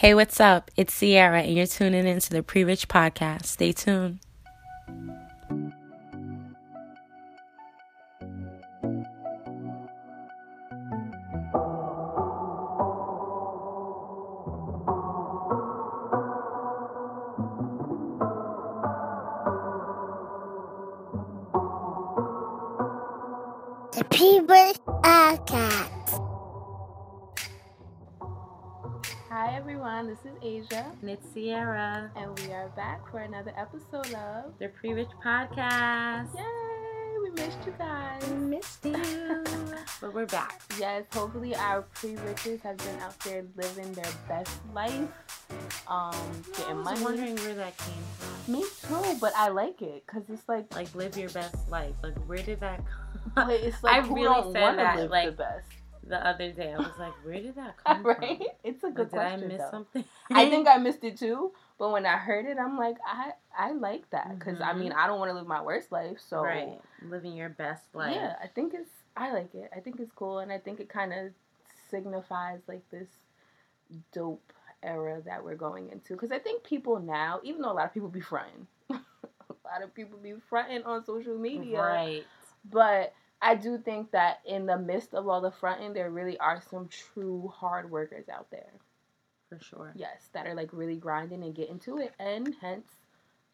Hey, what's up? It's Cierra, and you're tuning into the Pre Rich Podcast. Stay tuned. And it's Cierra, and we are back for another episode of the Pre Rich Podcast. Yay! We missed you guys. We missed you. but we're back. Yes, hopefully our pre-riches have been out there living their best life, um, getting I was money. wondering where that came from. Me too, but I like it because it's like, Like, live your best life. Like, where did that come but it's like I really said that, live the best, the other day? I was like, where did that come right? from? It's a Like, good did I question. miss though. something? I think I missed it too, but when I heard it, I'm like, I I like that because I Mhm. mean, I don't want to live my worst life, so right. Living your best life. Yeah, I think it's I like it. I think it's cool and I think it kind of signifies like this dope era that we're going into cuz I think people now, even though a lot of people be fronting. a lot of people be fronting on social media. Right. But I do think that in the midst of all the fronting, there really are some true hard workers out there. For sure. Yes, that are like really grinding and getting to it and hence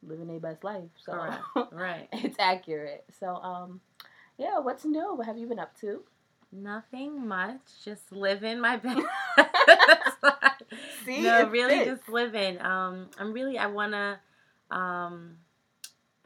living their best life. So Correct. Right. it's accurate. So um yeah, what's new? What have you been up to? Nothing much. Just living my best. See, no, really, fits. just living. Um, I'm really. I wanna. Um,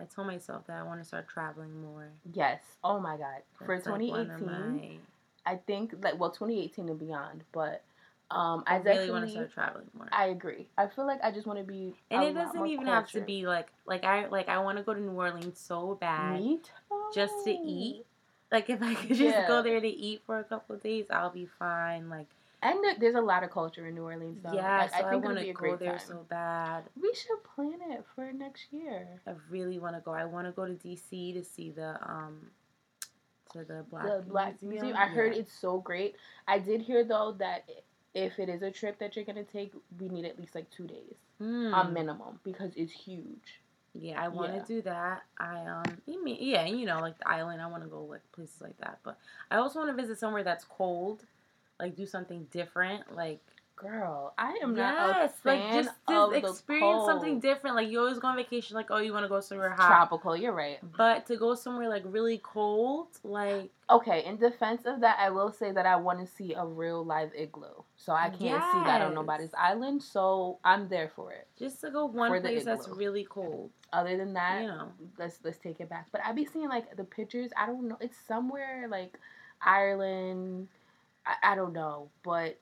I told myself that I want to start traveling more. Yes. Oh my god. For That's, like, one of 2018, I think like well 2018 and beyond, but um I, I really want to start traveling more. I agree. I feel like I just want to be and it doesn't even have to be like like I like I want to go to New Orleans so bad. Me too. just to eat. Like if I could just Yeah. go there to eat for a couple of days, I'll be fine. Like And there- there's a lot of culture in New Orleans though. yeah, Like, so I, think want it'll be to go there time. so bad. We should plan it for next year. I really want to go. I want to go to DC to see the um to the Black the Black Museum. I heard it's so great. I did hear though that if it is a trip that you're gonna take, we need at least like two days, Mm. a minimum, because it's huge. Yeah, I want to Yeah. do that. I um, mean, yeah, you know, like the island. I want to go like places like that. But I also want to visit somewhere that's cold, like do something different. Like Girl, I am yes, not like just, just experience something different. Like you always go on vacation, like oh, you want to go somewhere hot, Tropical, you're right. but to go somewhere like really cold, like Okay, in defense of that, I will say that I want to see a real live igloo. So I can't see that on Yes. nobody's island, so I'm there for it. just to go one For place that's really cold. Other than that, You know, let's let's take it back. But I'd be seeing like the pictures. I don't know. It's somewhere like Ireland. I, I don't know, but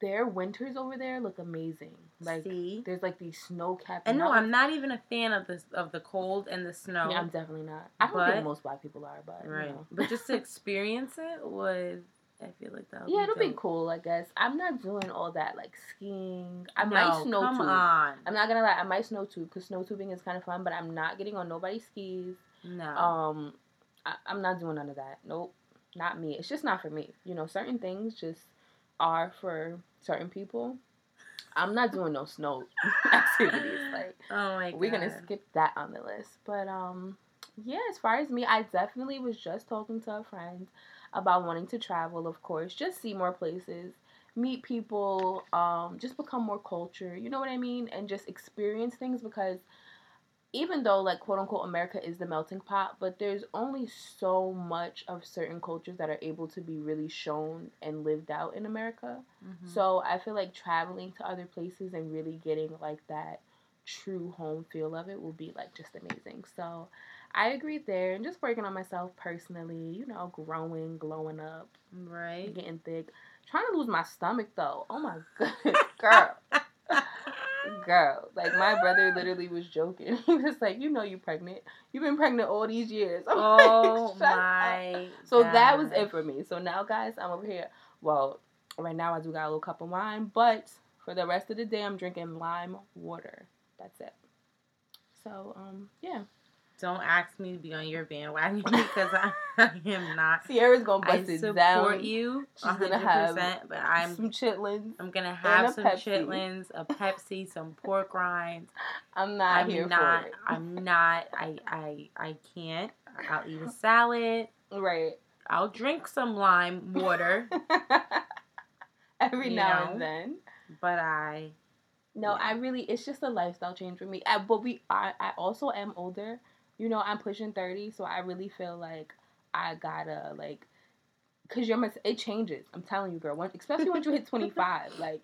their winters over there look amazing. Like see. there's like these snow capped. And no, I'm not even a fan of the of the cold and the snow. Yeah, I'm definitely not. I don't But- think most black people are, but right, You know. but just to experience it would, I feel like that. Would Yeah, it'll be cool. I guess I'm not doing all that like skiing. I no, might snow come tube. on. I'm not gonna lie. I might snow tube because snow tubing is kind of fun, but I'm not getting on nobody's skis. no. Um, I, I'm not doing none of that. Nope, not me. It's just not for me. You know, certain things just are for certain people. I'm not doing no snow activities. Like oh my god. we're gonna skip that on the list. But um, yeah. As far as me, I definitely was just talking to a friend about wanting to travel. Of course, just see more places, meet people, um, just become more culture. You know what I mean? And just experience things because even though like quote unquote America is the melting pot, but there's only so much of certain cultures that are able to be really shown and lived out in America. Mhm. So I feel like traveling to other places and really getting like that true home feel of it will be like just amazing. So I agree there and just working on myself personally, you know, growing, glowing up, right. getting thick. Trying to lose my stomach though. Oh my goodness, girl. Girl, like my brother literally was joking. He was like, "You know, you're pregnant. You've been pregnant all these years." I'm like, Oh "Shut up." my. So that was it for me. So now, guys, I'm over here. Well, right now I do got a little cup of wine, but for the rest of the day, I'm drinking lime water. That's it. So, um, yeah. Don't ask me to be on your bandwagon because I, I am not. Cierra's gonna I bust it support down. you She's gonna 100%, have but I'm some chitlins. I'm gonna have some Pepsi. chitlins, a Pepsi, some pork rinds. I'm not I'm here not. for it. I'm not. I I I can't. I'll eat a salad. Right. I'll drink some lime water, Every now know? and then. but I No, Yeah. I really it's just a lifestyle change for me. I, but we I, I also am older. You know, I'm pushing 30, so I really feel like I gotta like cuz your it changes. I'm telling you, girl. When, especially once you hit 25, like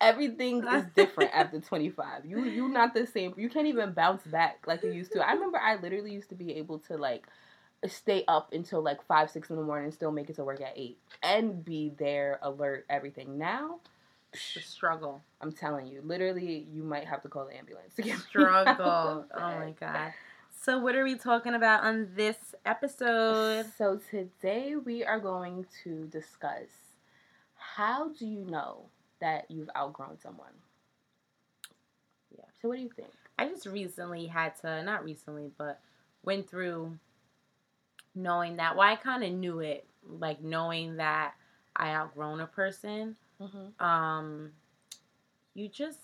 everything is different after 25. You you not the same. You can't even bounce back like you used to. I remember I literally used to be able to like stay up until like 5 6 in the morning and still make it to work at 8 and be there alert everything. Now, the struggle, I'm telling you, literally, you might have to call the ambulance to get struggle. oh my god. So what are we talking about on this episode? So today we are going to discuss how do you know that you've outgrown someone? Yeah. So what do you think? I just recently had to, not recently, but went through knowing that. Well, I kind of knew it, like knowing that I outgrown a person. Mm-hmm. Um, you just,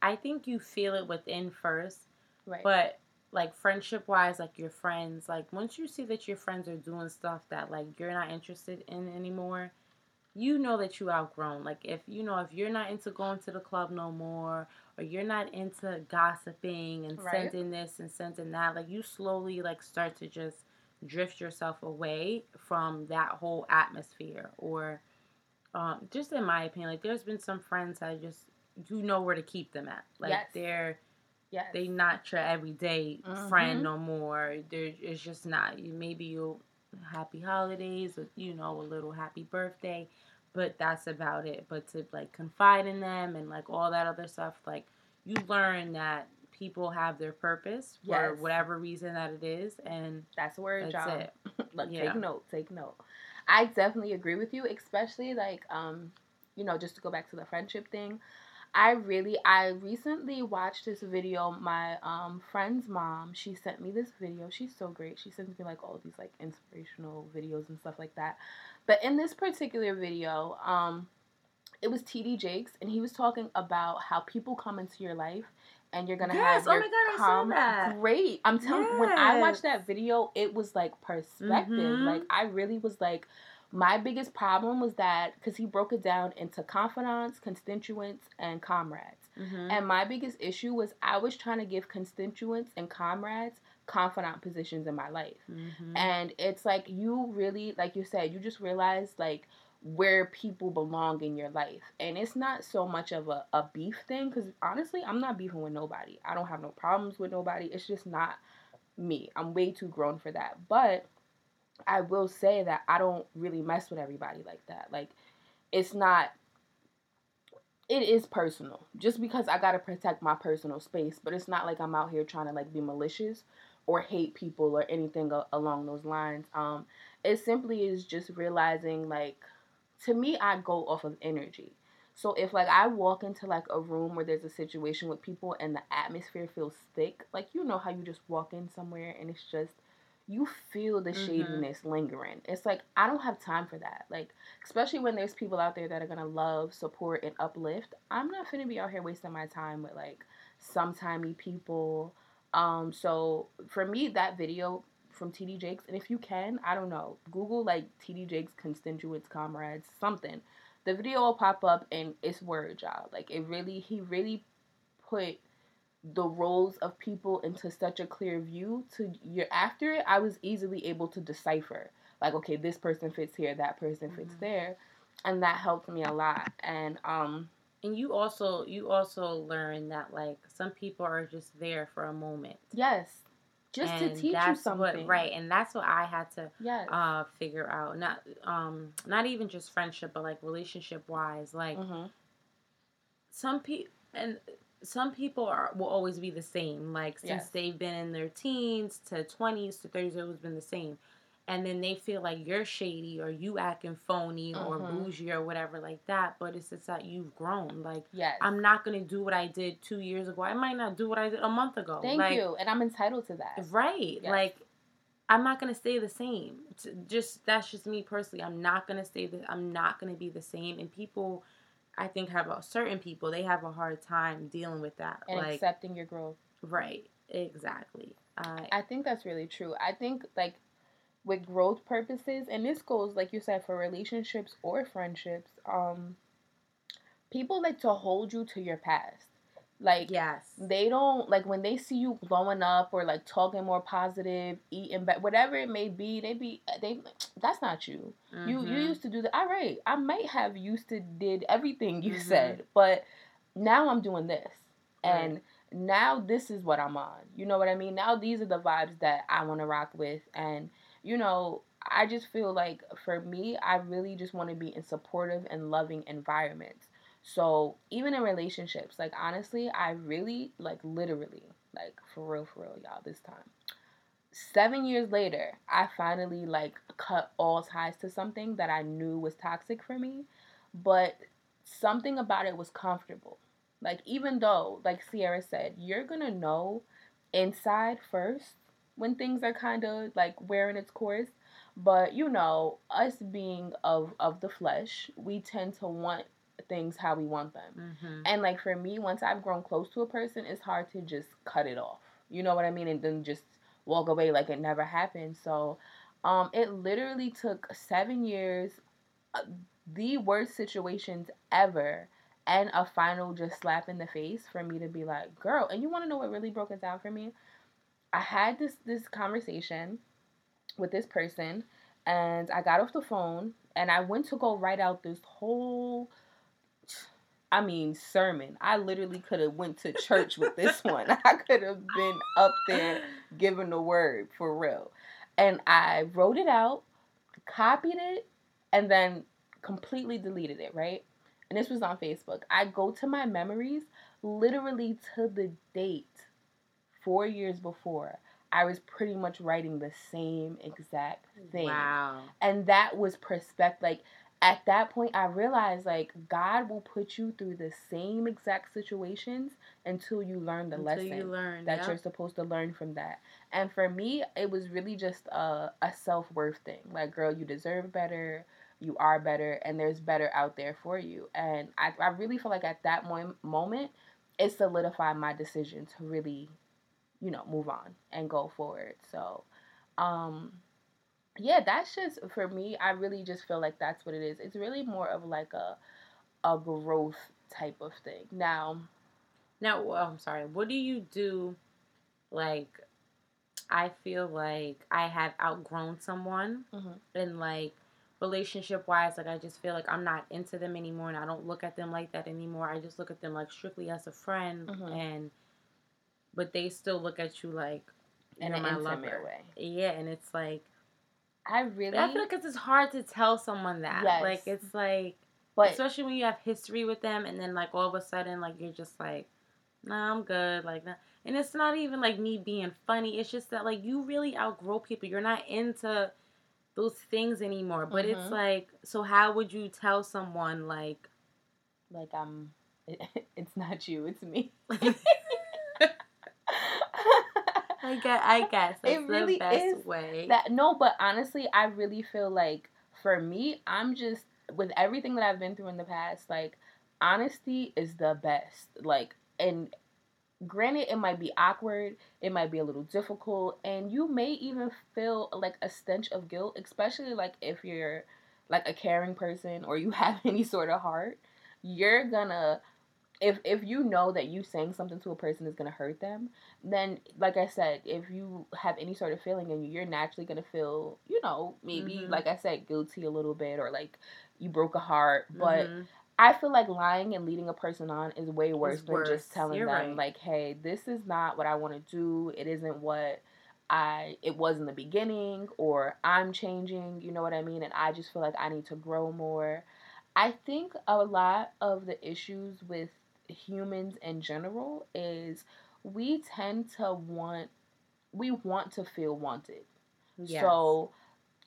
I think you feel it within first, Right. but like friendship wise, like your friends, like once you see that your friends are doing stuff that like you're not interested in anymore, you know that you outgrown. Like if you know if you're not into going to the club no more, or you're not into gossiping and Right. sending this and sending that, like you slowly like start to just drift yourself away from that whole atmosphere or um, just in my opinion like there's been some friends I just you know where to keep them at like Yes. they're yes. they not your everyday Mhm. friend no more. There, it's just not. You maybe you happy holidays, or, you know, a little happy birthday, but that's about it. But to like confide in them and like all that other stuff, like you learn that people have their purpose for Yes. whatever reason that it is, and That's where it's it. Look, Yeah. take note, take note. I definitely agree with you, especially like um, you know, just to go back to the friendship thing. I really I recently watched this video. My um friend's mom, she sent me this video. She's so great. She sends me like all these like inspirational videos and stuff like that. But in this particular video, um it was TD Jakes and he was talking about how people come into your life and you're gonna Yes, have oh your my God, I saw calm- that. great. I'm telling you, when I watched that video, it was like perspective. Mhm. Like I really was like, my biggest problem was that because he broke it down into confidants, constituents, and comrades. Mhm. And my biggest issue was I was trying to give constituents and comrades confidant positions in my life. Mhm. And it's like you really, like you said, you just realize like where people belong in your life. And it's not so much of a, a beef thing because honestly, I'm not beefing with nobody. I don't have no problems with nobody. It's just not me. I'm way too grown for that. But I will say that I don't really mess with everybody like that. Like, it's not. It is personal, just because I gotta protect my personal space. But it's not like I'm out here trying to like be malicious or hate people or anything a- along those lines. Um, it simply is just realizing like, to me, I go off of energy. So if like I walk into like a room where there's a situation with people and the atmosphere feels thick, like you know how you just walk in somewhere and it's just you feel the Mhm. shadiness lingering. It's like I don't have time for that. Like especially when there's people out there that are gonna love, support, and uplift. I'm not gonna be out here wasting my time with like sometimey people. Um, so for me, that video from TD Jakes, and if you can, I don't know, Google like TD Jakes constituents, comrades, something. The video will pop up and it's word job. Like it really, he really put the roles of people into such a clear view to your after it i was easily able to decipher. Like okay this person fits here that person fits Mhm. there. And that helped me a lot. And um and you also you also learn that like some people are just there for a moment. yes. Just and to teach you something what, right and that's what i had to yes. uh figure out. Not um not even just friendship but like relationship wise like mm-hmm. some people and some people are will always be the same like since Yes. they've been in their teens to 20s to 30s they've always been the same and then they feel like you're shady or you acting phony or Mhm. bougie or whatever like that. But it's just that you've grown. Like Yes. I'm not gonna do what I did two years ago. I might not do what I did a month ago. Thank Like, you, and I'm entitled to that. Right. Yes. Like I'm not gonna stay the same. Just that's just me personally. I'm not gonna stay the. I'm not gonna be the same. And people, I think, have a certain people. They have a hard time dealing with that. And like accepting your growth. right. Exactly. I I think that's really true. I think like with growth purposes, and this goes like you said for relationships or friendships. Um, people like to hold you to your past. Like yes. they don't like when they see you blowing up or like talking more positive, eating better, whatever it may be. They be they. That's not you. You you Mhm. used to do that. All right, I might have used to did everything you Mhm. said, but now I'm doing this, Right. and now this is what I'm on. You know what I mean? Now these are the vibes that I want to rock with, and you know, I just feel like for me, I really just want to be in supportive and loving environments. So even in relationships, like honestly, I really like literally, like for real, for real, y'all. This time, seven years later, I finally like cut all ties to something that I knew was toxic for me, but something about it was comfortable. Like even though, like Cierra said, you're gonna know inside first when things are kind of like wearing its course. But you know, us being of of the flesh, we tend to want things how we want them. Mhm. And like for me, once I've grown close to a person, it's hard to just cut it off. You know what I mean? And then just walk away like it never happened. So, um, it literally took seven years, uh, the worst situations ever, and a final just slap in the face for me to be like, girl. And you want to know what really broke it down for me? I had this this conversation with this person, and I got off the phone, and I went to go write out this whole I mean, sermon. I literally could have went to church with this one. I could have been up there giving the word for real. And I wrote it out, copied it, and then completely deleted it, right? And this was on Facebook. I go to my memories literally to the date, four years before. I was pretty much writing the same exact thing Wow. and that was perspective like at that point i realized like god will put you through the same exact situations until you learn the Until lesson learn that yep. you're supposed to learn from that. And for me it was really just a, a self-worth thing. Like girl you deserve better. You are better and there's better out there for you. And i, I really feel like at that mo- moment it solidified my decision to really you know move on and go forward. So um yeah that's just for me i really just feel like that's what it is it's really more of like a a growth type of thing now Now, well, I'm sorry. What do you do? Like, I feel like I have outgrown someone, Mhm. and like relationship wise, like I just feel like I'm not into them anymore, and I don't look at them like that anymore. I just look at them like strictly as a friend, Mhm. and but they still look at you like in an my intimate lover. way Yeah, and it's like i really I feel like it's hard to tell someone that. Yes. Like it's like but especially when you have history with them and then like all of a sudden like you're just like nah i'm good like that and it's not even like me being funny it's just that like you really outgrow people you're not into those things anymore but it's Mhm. like so how would you tell someone like like i'm it's not you it's me i guess i guess that's It really the best is way. that no but honestly i really feel like for me i'm just with everything that i've been through in the past like honesty is the best. Like and granted it might be awkward it might be a little difficult and you may even feel like a stench of guilt especially like if you're like a caring person or you have any sort of heart you're gonna if if you know that you saying something to a person is gonna hurt them then like I said, if you have any sort of feeling in you, you're naturally gonna feel, you know, maybe Mhm. like I said, guilty a little bit or like you broke a heart. But Mhm. I feel like lying and leading a person on is way worse than worse. just telling You're them right. like, hey, this is not what I want to do. It isn't what I it was in the beginning or I'm changing, you know what I mean? And I just feel like I need to grow more. I think a lot of the issues with humans in general is we tend to want we want to feel wanted. Yes. So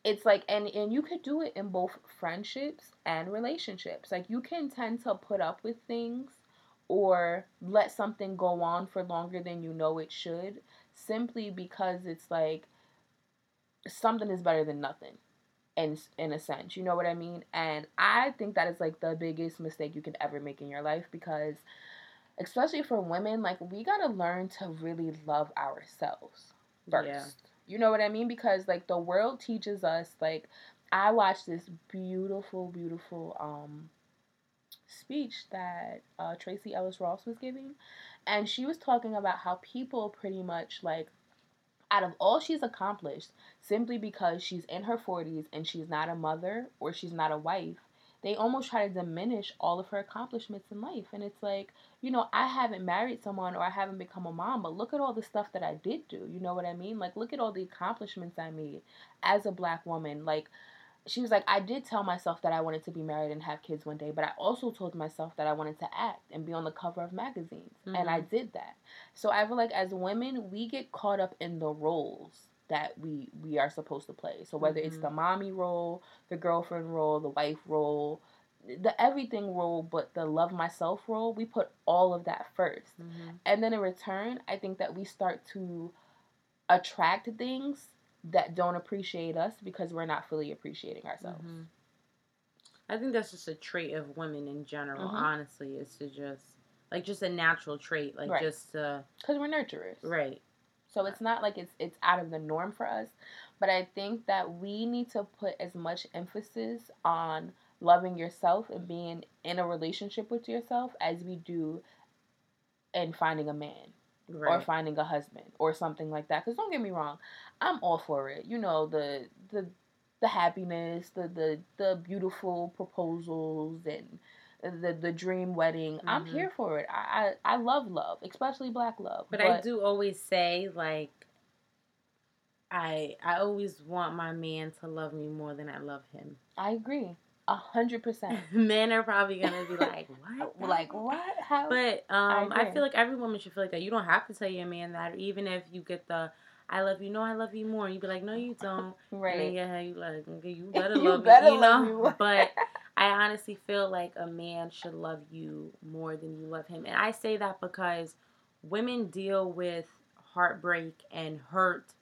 it's like and and you could do it in both friendships and relationships like you can tend to put up with things or let something go on for longer than you know it should simply because it's like something is better than nothing in in a sense you know what i mean? And i think that is like the biggest mistake you can ever make in your life because especially for women like we got to learn to really love ourselves first. Yeah. you know what i mean? Because like the world teaches us like i watched this beautiful beautiful um speech that uh, Tracee Ellis Ross was giving and she was talking about how people pretty much like out of all she's accomplished simply because she's in her 40s and she's not a mother or she's not a wife they almost try to diminish all of her accomplishments in life. And it's like you know i haven't married someone or i haven't become a mom but look at all the stuff that i did do. You know what i mean? Like look at all the accomplishments i made as a black woman. Like she was like i did tell myself that i wanted to be married and have kids one day but i also told myself that i wanted to act and be on the cover of magazines. And i did that. So i feel like as women we get caught up in the roles that we we are supposed to play. So whether it's Mhm. the mommy role the girlfriend role the wife role the everything role but the love myself role we put all of that 1st Mm-hmm. and then in return i think that we start to attract things that don't appreciate us because we're not fully appreciating ourselves Mhm. I think that's just a trait of women in general. Mhm. Honestly, is to just like just a natural trait, like Right. just uh, because we're nurturers right. so it's not like it's it's out of the norm for us but i think that we need to put as much emphasis on loving yourself and being in a relationship with yourself as we do in finding a man or finding a husband or something like that. Because don't get me wrong, I'm all for it. You know the the the happiness, the the the beautiful proposals and the the dream wedding. I'm Mhm. here for it. I, I I love love, especially black love. But, I do always say like I I always want my man to love me more than I love him. I agree, a hundred percent. Men are probably gonna be like, what? Like what? How? But um, I, agree. feel like every woman should feel like that. You don't have to tell your man that, even if you get the "I love you," no, I love you more. You'd be like, no, you don't. right. And yeah, you like, you better You love better me, you love know. me but I honestly feel like a man should love you more than you love him, and I say that because women deal with heartbreak and hurt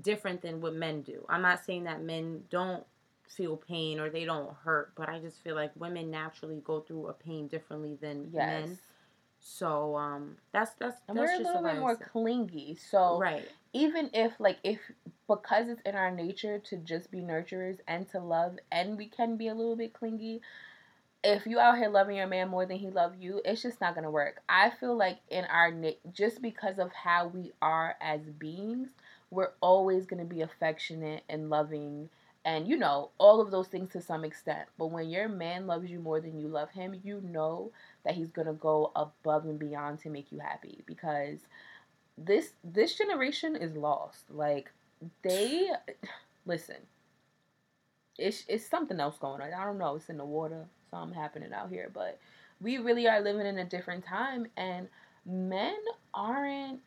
different than what men do. I'm not saying that men don't feel pain or they don't hurt, but I just feel like women naturally go through a pain differently than yes. men. So um, that's that's And that's we're a little bit more clingy, so right. even if like if because it's in our nature to just be nurturers and to love and we can be a little bit clingy if you out here loving your man more than he love you it's just not gonna work i feel like in our na- just because of how we are as beings we're always gonna be affectionate and loving and you know all of those things to some extent but when your man loves you more than you love him you know that he's gonna go above and beyond to make you happy because this this generation is lost. Like they listen. It's it's something else going on. I don't know. It's in the water. Something happening out here, but we really are living in a different time, and men aren't.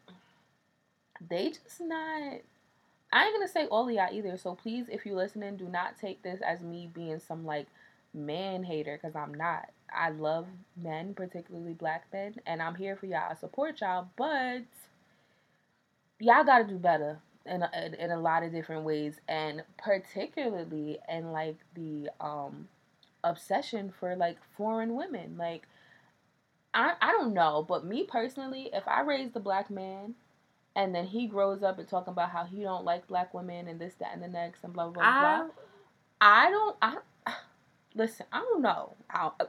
They just not. I ain't gonna say all of y'all either. So please, if you listening, do not take this as me being some like man hater because I'm not. I love men, particularly black men, and I'm here for y'all. I support y'all, but y'all got to do better in a, in a lot of different ways, and particularly in like the um obsession for like foreign women. Like, I I don't know, but me personally, if I raised a black man. And then he grows up and talking about how he don't like black women and this, that, and the next, and blah blah blah. blah. I, I don't. I listen. I don't know. I, I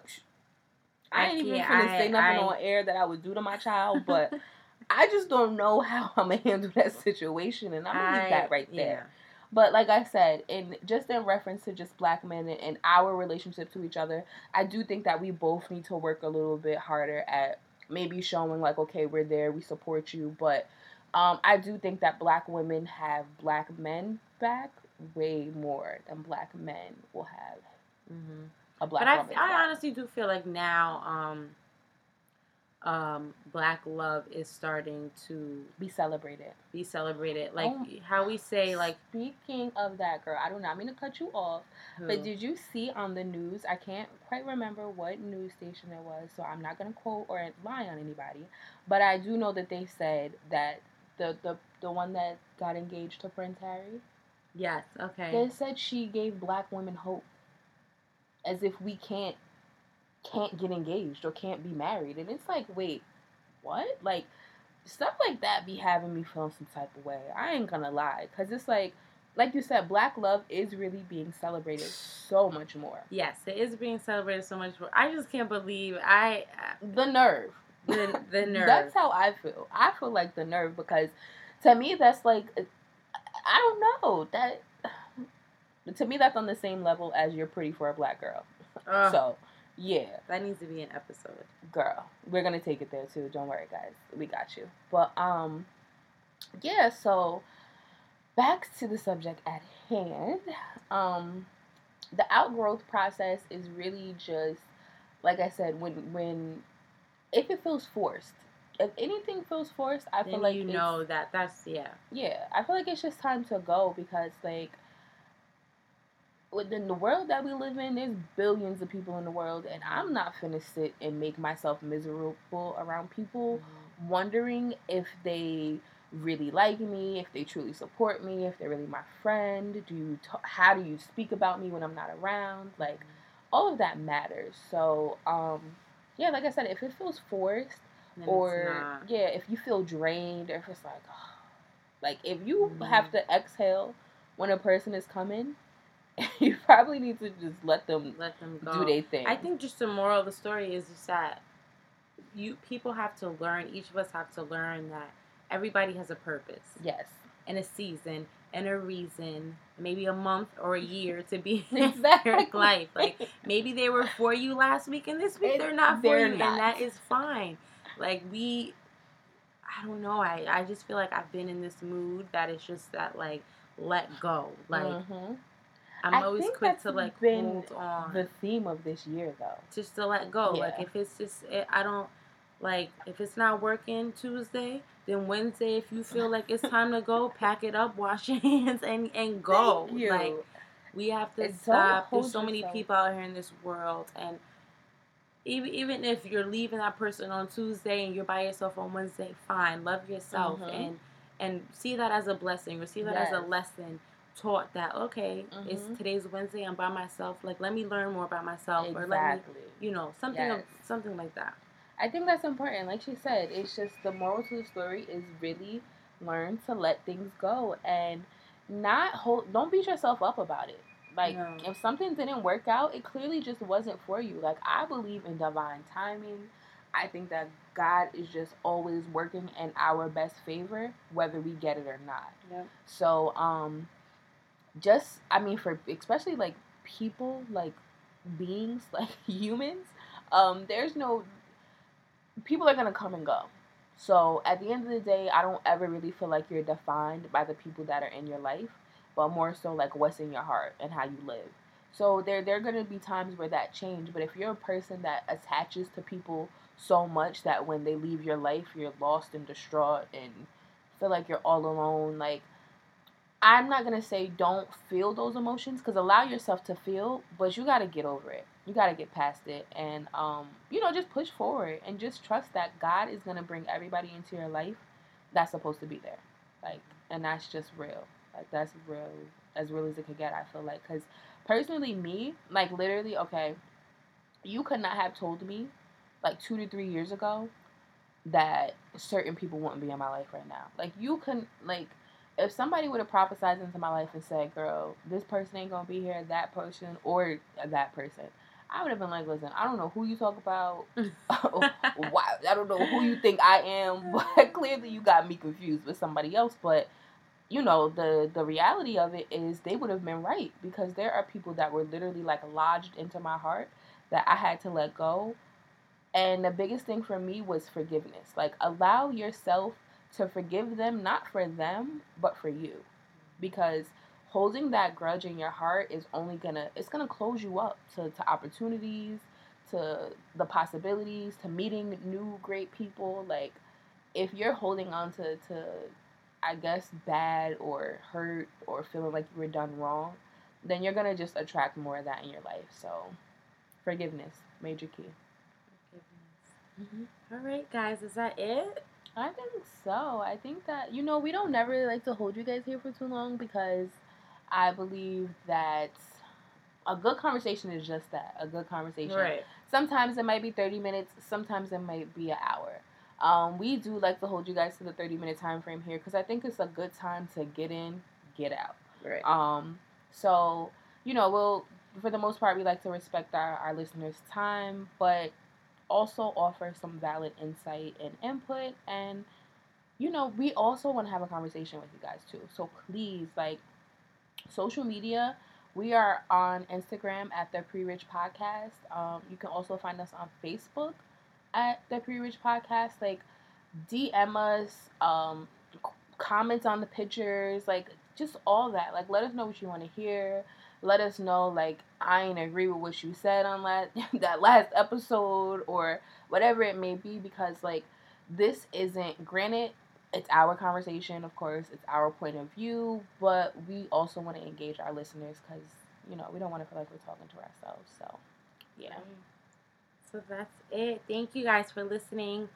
I ain't even gonna say nothing I- on air that I would do to my child, but I just don't know how I'm gonna handle that situation, and I'm gonna leave that right yeah. there. But like I said, in just in reference to just black men and, and our relationship to each other, I do think that we both need to work a little bit harder at maybe showing like, okay, we're there, we support you, but um, I do think that black women have black men back way more than black men will have hmm a black But I, woman. I honestly do feel like now, um, um, black love is starting to Be celebrated. be celebrated. Like Oh, how we say, like Speaking of that girl, I do not mean to cut you off, but did you see on the news? I can't quite remember what news station it was, so I'm not gonna quote or lie on anybody. But I do know that they said that the the the one that got engaged to Prince Harry, yes, okay. they said she gave black women hope, as if we can't can't get engaged or can't be married, and it's like, wait, what? Like stuff like that be having me feeling some type of way. I ain't gonna lie, cause it's like, like you said, black love is really being celebrated so much more. Yes, it is being celebrated so much. More. I just can't believe I The nerve. The the nerve. That's how I feel. I feel like the nerve because to me that's like I don't know that. To me, that's on the same level as you're pretty for a black girl. Ugh, So, yeah. that needs to be an episode. girl we're gonna take it there too don't worry guys we got you but um yeah so back to the subject at hand um the outgrowth process is really just like i said when when if it feels forced if anything feels forced i feel Then like you it's- know that that's yeah. yeah, I feel like it's just time to go because like within the world that we live in, there's billions of people in the world, and I'm not finna sit and make myself miserable around people, wondering if they really like me, if they truly support me, if they're really my friend. Do you t- how do you speak about me when I'm not around? Like all of that matters. So um, yeah, like I said, if it feels forced Then or yeah, if you feel drained, or if it's like, like if you Mhm. have to exhale when a person is coming, you probably need to just let them let them go. do their thing. I think just the moral of the story is just that you people have to learn. Each of us have to learn that everybody has a purpose yes, and a season and a reason, maybe a month or a year to be Exactly. in your life. Like maybe they were for you last week and this week It- they're not for they're you, not. and that is fine. Like we, I don't know. I I just feel like I've been in this mood that it's just that like let go. Like Mhm. I'm I always quick to like been hold on the theme of this year, though. just to let go. Like if it's just, it, I don't like if it's not working Tuesday, then Wednesday. If you feel like it's time to go, pack it up, wash your hands, and and go. Like we have to don't stop. There's so many people out here in this world, and even even if you're leaving that person on Tuesday and you're by yourself on Wednesday, fine. Love yourself Mhm. and and see that as a blessing or see that as a lesson taught that okay it's Mhm. today's wednesday i'm by myself like let me learn more about myself or let me you know something of, something like that I think that's important. Like she said, it's just the moral to the story is really learn to let things go and not hold. Don't beat yourself up about it. Like No. if something didn't work out, it clearly just wasn't for you. Like I believe in divine timing. I think that God is just always working in our best favor, whether we get it or not. Yep. So, um, just I mean, for especially like people, like beings, like humans, um, there's no people are gonna come and go. So at the end of the day, I don't ever really feel like you're defined by the people that are in your life, but more so like what's in your heart and how you live. So there there are gonna be times where that change, but if you're a person that attaches to people so much that when they leave your life, you're lost and distraught and feel like you're all alone, like I'm not gonna say don't feel those emotions because allow yourself to feel, but you gotta get over it. You gotta get past it, and um, you know, just push forward and just trust that God is gonna bring everybody into your life that's supposed to be there. Like, and that's just real. Like that's real, as real as it could get. I feel like because personally, me, like literally, okay, you could not have told me like two to three years ago that certain people wouldn't be in my life right now. Like you couldn't like if somebody would have prophesied into my life and said, "Girl, this person ain't gonna be here," that person or that person, I would have been like, "Listen, I don't know who you talk about. Why? I don't know who you think I am, but clearly you got me confused with somebody else." But you know, the the reality of it is they would have been right because there are people that were literally like lodged into my heart that I had to let go. And the biggest thing for me was forgiveness. Like allow yourself to forgive them not for them but for you because holding that grudge in your heart is only gonna it's gonna close you up to, to opportunities to the possibilities, to meeting new great people. Like, if you're holding on to, to I guess, bad or hurt or feeling like you were done wrong, then you're gonna just attract more of that in your life. So, forgiveness, major key. Mm-hmm. All right, guys, is that it? I think so. I think that you know we don't never really like to hold you guys here for too long because I believe that a good conversation is just that a good conversation. Right. Sometimes it might be thirty minutes. Sometimes it might be an hour. Um, we do like to hold you guys to the thirty minute time frame here because I think it's a good time to get in, get out. Right. Um, so you know we'll for the most part we like to respect our, our listeners' time, but also offer some valid insight and input and you know we also want to have a conversation with you guys too so please like social media. We are on instagram at the pre-rich podcast. Um, you can also find us on facebook at the pre-rich podcast. Like dm us um, comments on the pictures like just all that. Like let us know what you want to hear. Let us know like I ain't agree with what you said on that that last episode or whatever it may be because like this isn't granted it's our conversation of course it's our point of view but we also want to engage our listeners because you know we don't want to feel like we're talking to ourselves so yeah so that's it thank you guys for listening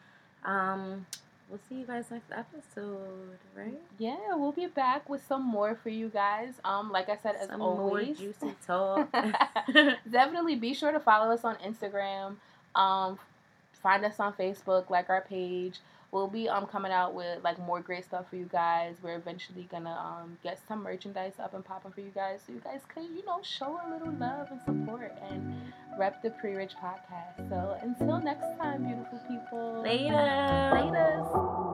um we'll see you guys next episode, right? Yeah, we'll be back with some more for you guys. Um, like I said, as some always, more juicy talk. definitely be sure to follow us on Instagram. Um, find us on Facebook, like our page. We'll be um coming out with like more great stuff for you guys. We're eventually gonna um get some merchandise up and popping for you guys, so you guys can you know show a little love and support and rep the Pre Rich podcast. So until next time, beautiful people. Later. Later.